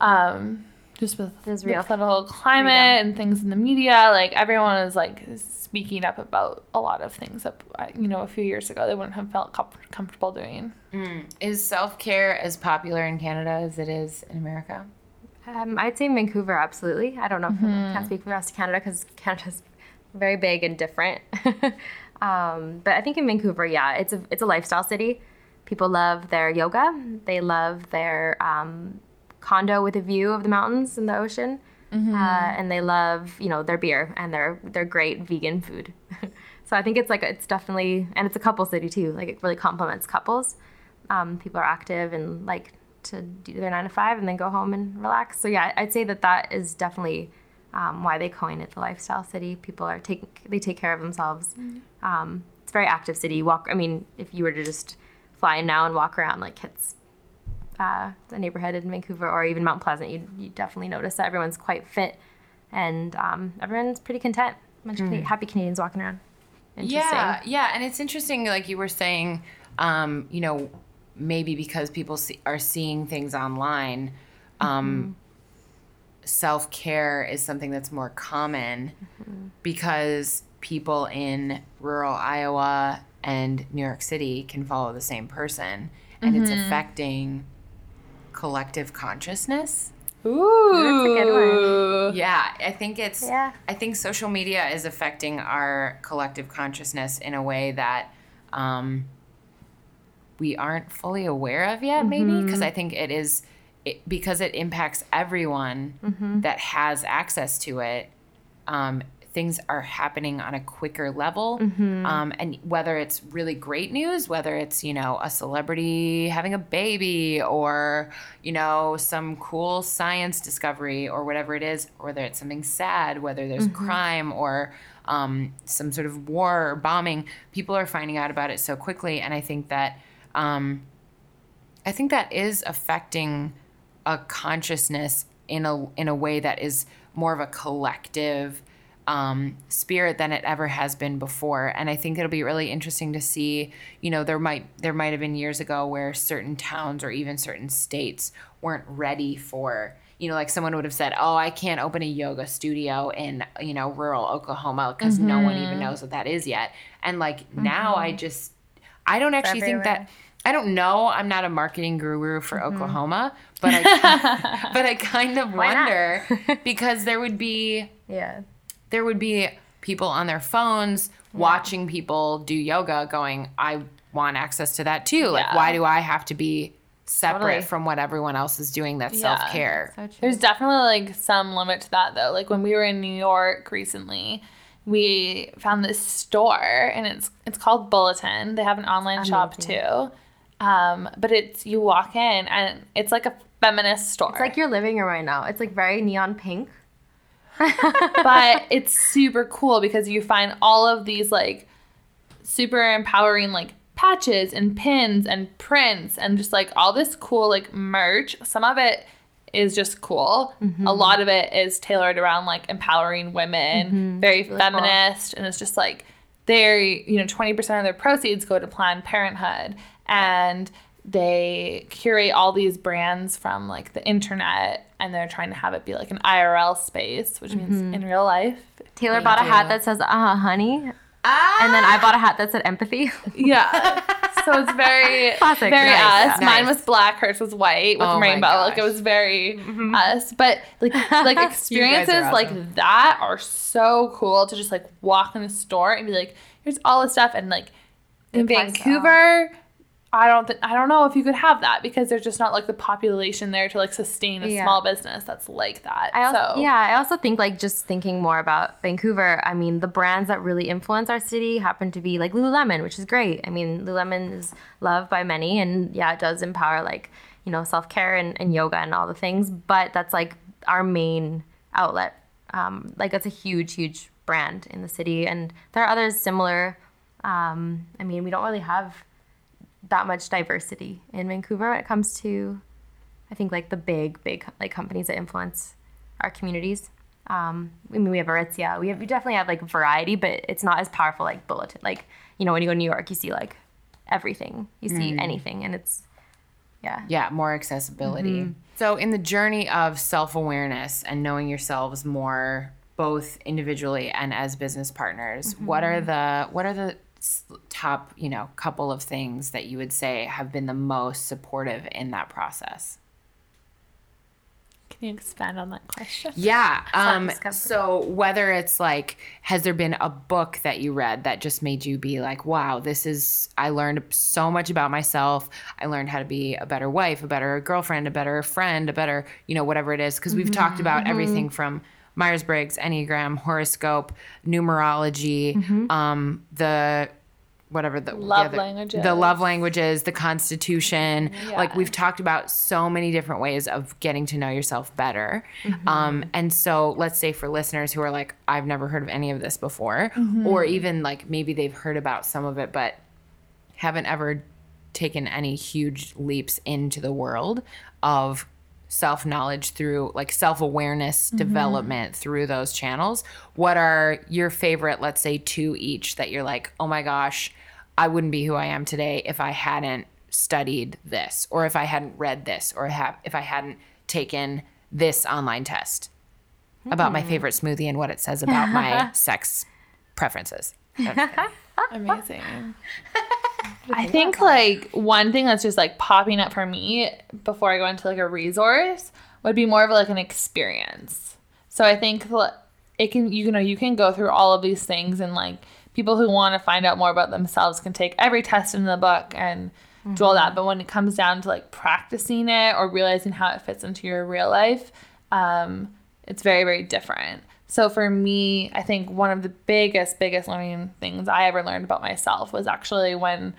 Um, just with There's the real political climate and things in the media, like everyone is like speaking up about a lot of things that uh, you know a few years ago they wouldn't have felt com- comfortable doing. is self care as popular in Canada as it is in America? Um, I'd say Vancouver, absolutely. I don't know. If I can't speak for the rest of Canada because Canada's very big and different. um, but I think in Vancouver, yeah, it's a it's a lifestyle city. People love their yoga. They love their um, condo with a view of the mountains and the ocean, uh, and they love you know their beer and their their great vegan food. so I think it's like it's definitely and it's a couple city too. Like it really complements couples um, people are active and like to do their nine to five and then go home and relax. So yeah, I'd say that that is definitely um, why they coin it the lifestyle city. People are take they take care of themselves. Um, it's a very active city. Walk. I mean, if you were to just fly in now and walk around like it's uh, the neighborhood in Vancouver or even Mount Pleasant, you you definitely notice that everyone's quite fit and um, everyone's pretty content. A bunch of happy Canadians walking around. Interesting. Yeah, yeah, and it's interesting. Like you were saying, um, you know, maybe because people see, are seeing things online, um, self care is something that's more common because people in rural Iowa and New York City can follow the same person, and it's affecting collective consciousness. Ooh, That's a good one. Yeah, I think it's. Yeah. I think social media is affecting our collective consciousness in a way that um, we aren't fully aware of yet. Maybe because I think it is it, because it impacts everyone that has access to it. Um, things are happening on a quicker level, um, and whether it's really great news, whether it's you know a celebrity having a baby, or you know some cool science discovery, or whatever it is, or whether it's something sad, whether there's crime or um, some sort of war or bombing, people are finding out about it so quickly, and I think that. Um, I think that is affecting a consciousness in a in a way that is more of a collective um, spirit than it ever has been before. And I think it'll be really interesting to see. You know, there might there might have been years ago where certain towns or even certain states weren't ready for. You know, like someone would have said, "Oh, I can't open a yoga studio in you know rural Oklahoma because no one even knows what that is yet." And like now, I just I don't actually think that I don't know. I'm not a marketing guru for Oklahoma, but I but I kind of wonder because there would be Yeah. There would be people on their phones watching people do yoga going, I want access to that too. Like Yeah. why do I have to be separate Totally. from what everyone else is doing that's Yeah. self-care? So true. There's definitely like some limit to that though. Like when we were in New York recently, we found this store and it's it's called Bulletin. They have an online shop too. Um, but it's you walk in and it's like a feminist store. It's like your living room right now. It's like very neon pink. But it's super cool because you find all of these like super empowering like patches and pins and prints and just like all this cool like merch. Some of it is just cool. Mm-hmm. A lot of it is tailored around like empowering women, mm-hmm. very really cool. feminist, and it's just like they're you know 20% of their proceeds go to Planned Parenthood and they curate all these brands from like the internet and they're trying to have it be like an IRL space, which means in real life. Taylor Thank bought a hat that says "Ah, honey," Ah! and then I bought a hat that said "empathy." Yeah. so it's very Classic, very nice, us. yeah. Mine Nice. was black, hers was white with Oh rainbow. Like it was very us. But like like experiences awesome. like that are so cool to just like walk in a store and be like, here's all this stuff and like in applies to Vancouver. I don't I don't know if you could have that because there's just not like the population there to like sustain a Yeah. small business that's like that. I also, so yeah, I also think like just thinking more about Vancouver. I mean, the brands that really influence our city happen to be like Lululemon, which is great. I mean, Lululemon is loved by many, and yeah, it does empower like you know self care and, and yoga and all the things. But that's like our main outlet. Um, like that's a huge, huge brand in the city, and there are others similar. Um, I mean, we don't really have that much diversity in Vancouver when it comes to, I think, like the big, big like companies that influence our communities. Um, I mean, we have Aritzia. We have we definitely have like variety, but it's not as powerful like Bulletin. Like you know, when you go to New York, you see like everything. You see mm. anything, and it's yeah. Yeah, more accessibility. Mm-hmm. So, in the journey of self awareness and knowing yourselves more, both individually and as business partners, what are mm-hmm. the what are the top you know couple of things that you would say have been the most supportive in that process? Can you expand on that question? Yeah. Um, so whether it's like, has there been a book that you read that just made you be like, wow, this is, I learned so much about myself. I learned how to be a better wife, a better girlfriend, a better friend, a better, you know, whatever it is. Cause we've talked about everything from Myers Briggs, Enneagram, horoscope, numerology, um, the, whatever the the Love other- languages. the love languages, the Constitution. Like we've talked about so many different ways of getting to know yourself better. Mm-hmm. Um, and so let's say for listeners who are like, I've never heard of any of this before, Mm-hmm. or even like maybe they've heard about some of it, but haven't ever taken any huge leaps into the world of self knowledge through like self awareness Mm-hmm. development through those channels. What are your favorite, let's say, two each that you're like, oh my gosh, I wouldn't be who I am today if I hadn't studied this, or if I hadn't read this, or have, if I hadn't taken this online test about Hmm. my favorite smoothie and what it says about my sex preferences. Amazing. I think like one thing that's just like popping up for me before I go into like a resource would be more of like an experience. So I think it can you know you can go through all of these things and like people who want to find out more about themselves can take every test in the book and do all that. But when it comes down to like practicing it or realizing how it fits into your real life, um, it's very very different. So for me, I think one of the biggest biggest learning things I ever learned about myself was actually when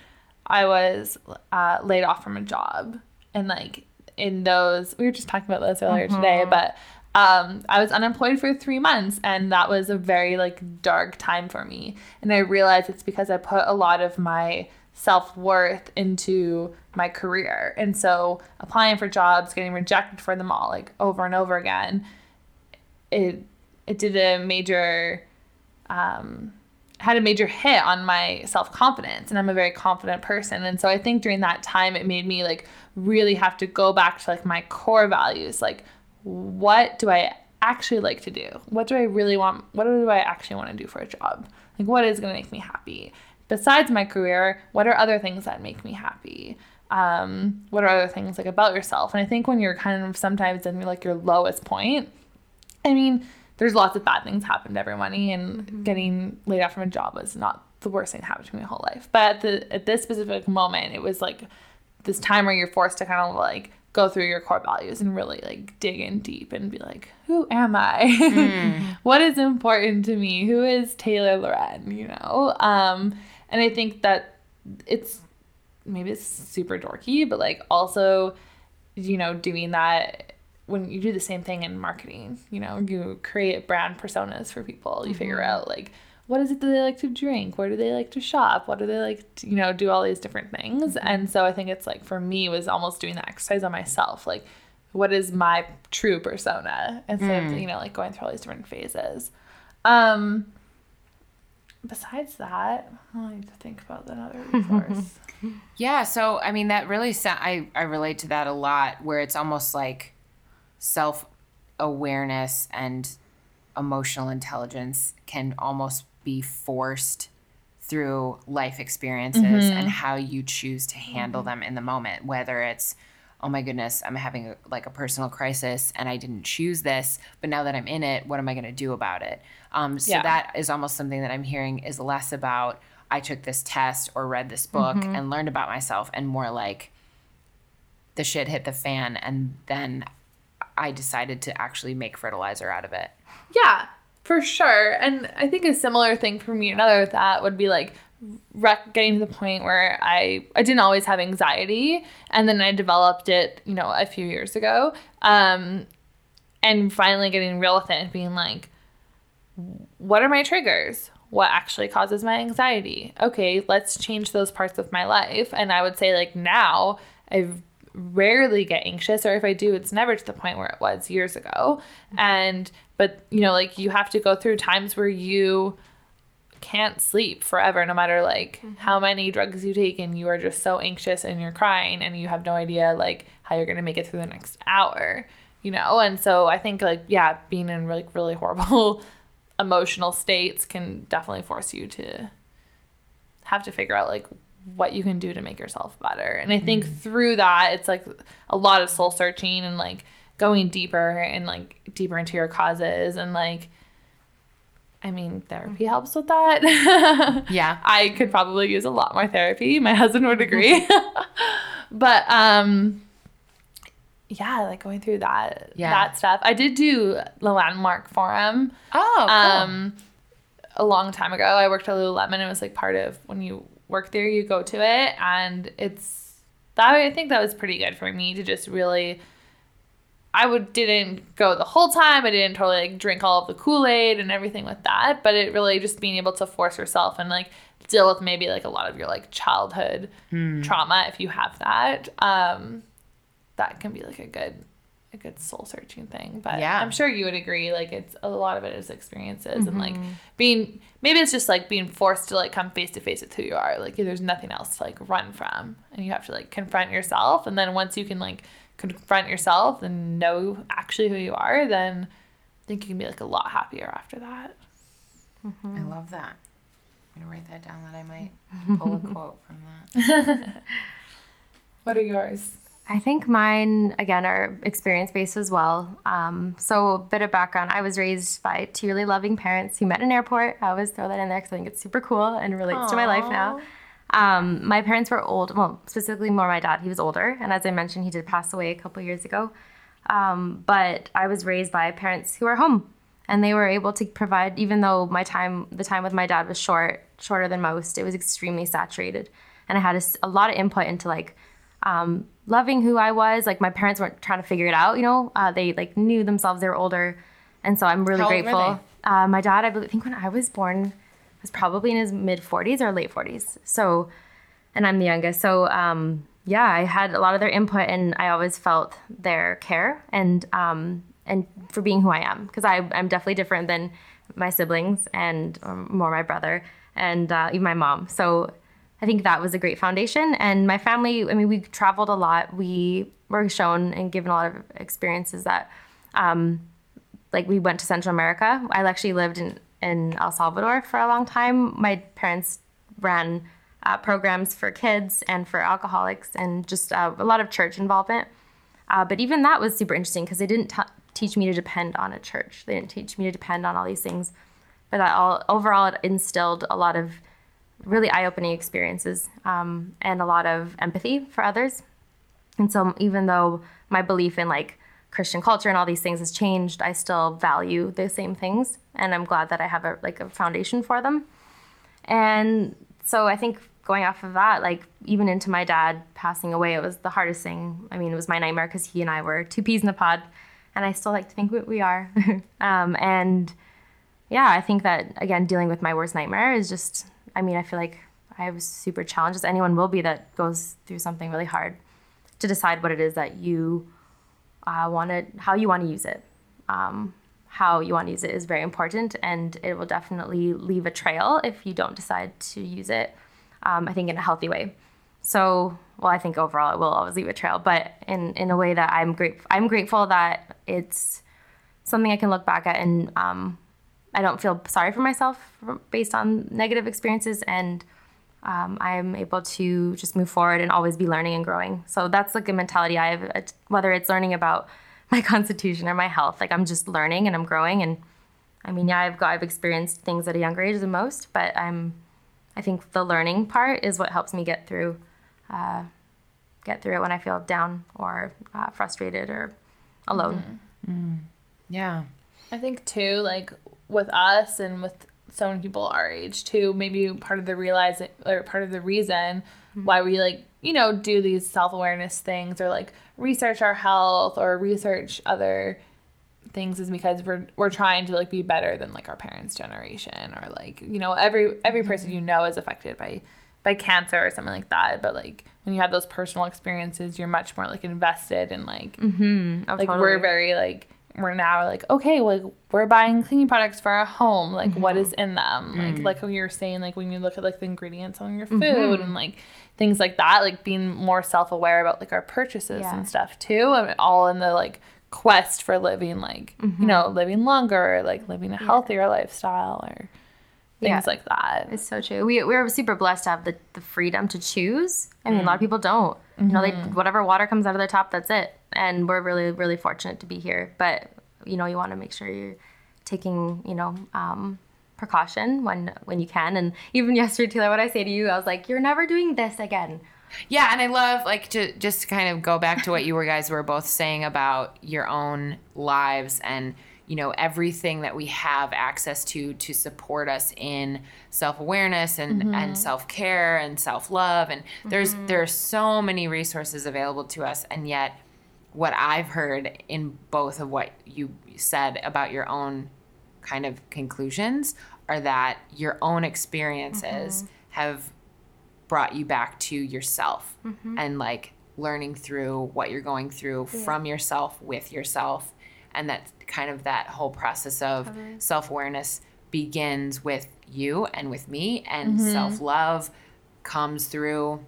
I was uh, laid off from a job. And like in those we were just talking about this earlier today, but um, I was unemployed for three months, and that was a very like dark time for me. And I realized it's because I put a lot of my self worth into my career, and so applying for jobs, getting rejected for them all like over and over again, it it did a major um, had a major hit on my self confidence, and I'm a very confident person. And so I think during that time, it made me like really have to go back to like my core values, like what do I actually like to do? What do I really want? What do I actually want to do for a job? Like what is going to make me happy? Besides my career, what are other things that make me happy? Um, what are other things like about yourself? And I think when you're kind of sometimes in like your lowest point, I mean, there's lots of bad things happen to everybody, and getting laid off from a job was not the worst thing that happened to me my whole life. But at the at this specific moment, it was like this time where you're forced to kind of like go through your core values and really like dig in deep and be like, who am I? what is important to me? Who is Taylor Loren? You know? Um, and I think that it's maybe it's super dorky, but like also, you know, doing that when you do the same thing in marketing, you know, you create brand personas for people. You figure mm-hmm. out like what is it that they like to drink? Where do they like to shop? What do they like to, you know, do all these different things? Mm-hmm. And so I think it's like for me was almost doing that exercise on myself. Like what is my true persona instead of, mm. you know, like going through all these different phases. Um besides that, I need to think about that another resource. Yeah, so I mean that really sa- I I relate to that a lot where it's almost like self awareness and emotional intelligence can almost be forced through life experiences and how you choose to handle them in the moment whether it's oh my goodness i'm having a, like a personal crisis and i didn't choose this but now that i'm in it what am i going to do about it? Um, so Yeah. that is almost something that i'm hearing is less about i took this test or read this book and learned about myself and more like the shit hit the fan and then i decided to actually make fertilizer out of it Yeah, for sure. And I think a similar thing for me, another that would be like rec- getting to the point where I I didn't always have anxiety, and then I developed it, you know, a few years ago. Um, and finally getting real with it and being like, what are my triggers? What actually causes my anxiety? Okay, let's change those parts of my life. And I would say, like, now I rarely get anxious, or if I do, it's never to the point where it was years ago. And, but, you know, like, you have to go through times where you, can't sleep forever no matter like mm-hmm. how many drugs you take and you are just so anxious and you're crying and you have no idea like how you're going to make it through the next hour you know and so i think like yeah being in like really horrible emotional states can definitely force you to have to figure out like what you can do to make yourself better and i think mm-hmm. through that it's like a lot of soul searching and like going deeper and like deeper into your causes and like I mean, therapy helps with that. yeah. I could probably use a lot more therapy. My husband would agree. but um yeah, like going through that yeah. that stuff. I did do the landmark forum. Oh, cool. Um a long time ago. I worked at Lululemon. It was like part of when you work there, you go to it and it's that I think that was pretty good for me to just really I would didn't go the whole time. I didn't totally like drink all of the Kool Aid and everything with that. But it really just being able to force yourself and like deal with maybe like a lot of your like childhood mm. trauma if you have that. Um, that can be like a good a good soul searching thing. But yeah. I'm sure you would agree. Like it's a lot of it is experiences mm-hmm. and like mm-hmm. being maybe it's just like being forced to like come face to face with who you are. Like there's nothing else to like run from, and you have to like confront yourself. And then once you can like confront yourself and know actually who you are, then I think you can be like a lot happier after that. Mm-hmm. I love that. I'm gonna write that down that I might pull a quote from that. what are yours? I think mine again are experience based as well. Um, so a bit of background: I was raised by two really loving parents who met in an airport. I always throw that in there because I think it's super cool and relates Aww. to my life now. Um, my parents were old, well, specifically more my dad. He was older, and as I mentioned, he did pass away a couple years ago. Um, but I was raised by parents who are home, and they were able to provide. Even though my time, the time with my dad was short, shorter than most, it was extremely saturated, and I had a, a lot of input into like um, loving who I was. Like my parents weren't trying to figure it out, you know. Uh, they like knew themselves; they were older, and so I'm really How grateful. Uh, my dad, I believe, think when I was born, was probably in his mid 40s or late 40s. So, and I'm the youngest. So, um, yeah, I had a lot of their input, and I always felt their care and um, and for being who I am because I'm definitely different than my siblings and more my brother and uh, even my mom. So I think that was a great foundation. And my family, I mean, we traveled a lot. We were shown and given a lot of experiences that, um, like, we went to Central America. I actually lived in in El Salvador for a long time. My parents ran uh, programs for kids and for alcoholics and just uh, a lot of church involvement. Uh, but even that was super interesting because they didn't t- teach me to depend on a church. They didn't teach me to depend on all these things. But that all overall, it instilled a lot of really eye-opening experiences um, and a lot of empathy for others. And so, even though my belief in like Christian culture and all these things has changed, I still value the same things, and I'm glad that I have a like a foundation for them. And so I think going off of that, like even into my dad passing away, it was the hardest thing. I mean, it was my nightmare because he and I were two peas in a pod, and I still like to think we are. um, and yeah, I think that again, dealing with my worst nightmare is just. I mean, I feel like I was super challenged, as anyone will be that goes through something really hard, to decide what it is that you uh, want to how you want to use it. Um, how you want to use it is very important, and it will definitely leave a trail if you don't decide to use it. Um, I think in a healthy way. So, well, I think overall it will always leave a trail, but in in a way that I'm great. I'm grateful that it's something I can look back at and um, I don't feel sorry for myself based on negative experiences and um, I'm able to just move forward and always be learning and growing. So that's like a mentality I have, whether it's learning about my constitution or my health. Like I'm just learning and I'm growing. And I mean, yeah, I've got I've experienced things at a younger age than most, but I'm I think the learning part is what helps me get through uh, get through it when I feel down or uh, frustrated or alone. Mm-hmm. Mm. Yeah, I think too, like with us and with so many people our age too. Maybe part of the realizing or part of the reason mm-hmm. why we like you know do these self awareness things or like research our health or research other things is because we're we're trying to like be better than like our parents' generation or like you know every every person you know is affected by by cancer or something like that. But like when you have those personal experiences, you're much more like invested in like Mm-hmm. Oh, like totally. we're very like we're now like okay like we're buying cleaning products for our home like what mm-hmm. is in them like mm. like when you were saying like when you look at like the ingredients on your mm-hmm. food and like things like that like being more self-aware about like our purchases Yeah. and stuff too and all in the like quest for living like you mm-hmm. know living longer or like living a healthier lifestyle or things Yeah. like that It's so true. We we're super blessed to have the, the freedom to choose. I mean, a lot of mm. people don't. You know, they whatever water comes out of their tap, that's it. And we're really really fortunate to be here. But you know, you want to make sure you're taking you know um, precaution when when you can. And even yesterday, Taylor, what I say to you, I was like, "You're never doing this again." Yeah, and I love like to just kind of go back to what you were guys were both saying about your own lives and you know everything that we have access to to support us in self-awareness and and self-care and self-love and there's there are so many resources available to us and yet what I've heard in both of what you said about your own kind of conclusions are that your own experiences mm-hmm. have brought you back to yourself mm-hmm. and like learning through what you're going through from yourself with yourself. And that kind of that whole process of self-awareness begins with you and with me. And mm-hmm. self-love comes through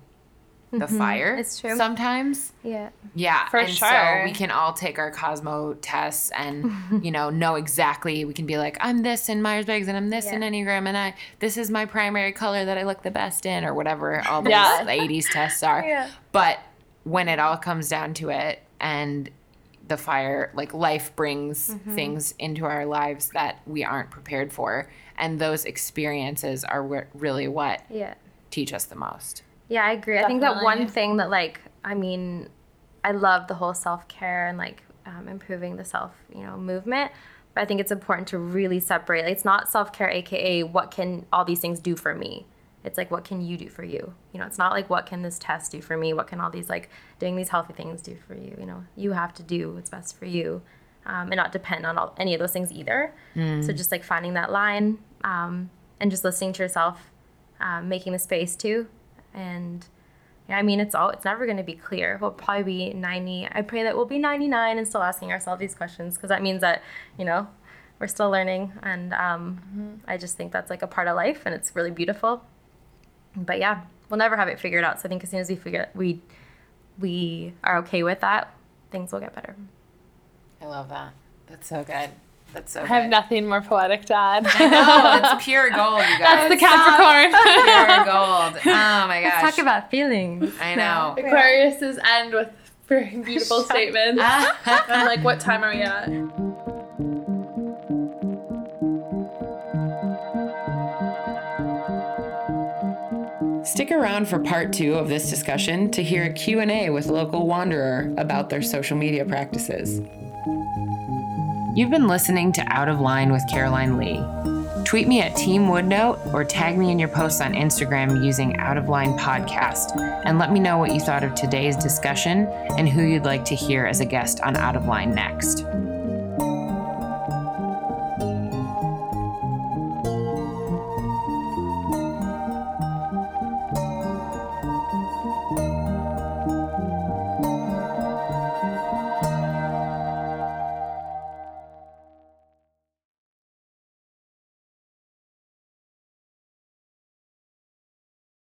the fire It's true. sometimes Yeah. yeah, For and sure. so we can all take our Cosmo tests and you know know exactly. We can be like, I'm this in Myers Briggs and I'm this in Enneagram and I this is my primary color that I look the best in or whatever all those Yeah. 80s tests are. Yeah. But when it all comes down to it and the fire like life brings Mm-hmm. things into our lives that we aren't prepared for and those experiences are really what Yeah. teach us the most. Yeah, I agree. I think that one thing that like I mean, I love the whole self care and like um, improving the self you know movement. But I think it's important to really separate. Like, it's not self care, aka what can all these things do for me. It's like what can you do for you. You know, it's not like what can this test do for me. What can all these like doing these healthy things do for you. You know, you have to do what's best for you, um, and not depend on all, any of those things either. So just like finding that line um, and just listening to yourself, um, making the space too and yeah, I mean it's all it's never going to be clear. We'll probably be 90. I pray that we'll be 99 and still asking ourselves these questions because that means that you know we're still learning, and um, I just think that's like a part of life, and it's really beautiful. But yeah, we'll never have it figured out. So I think as soon as we figure we we are okay with that, things will get better. I love that. That's so good. That's so I have good. nothing more poetic to add. No, it's pure gold, you guys. That's the Capricorn. pure gold. Oh my gosh. Let's talk about feelings. I know. Aquarius's end with very beautiful statements. I'm like, what time are we at? Stick around for part two of this discussion to hear a Q&A with local wanderer about their social media practices. You've been listening to Out of Line with Caroline Lee. Tweet me at Team Woodnote or tag me in your posts on Instagram using Out of Line Podcast and let me know what you thought of today's discussion and who you'd like to hear as a guest on Out of Line next.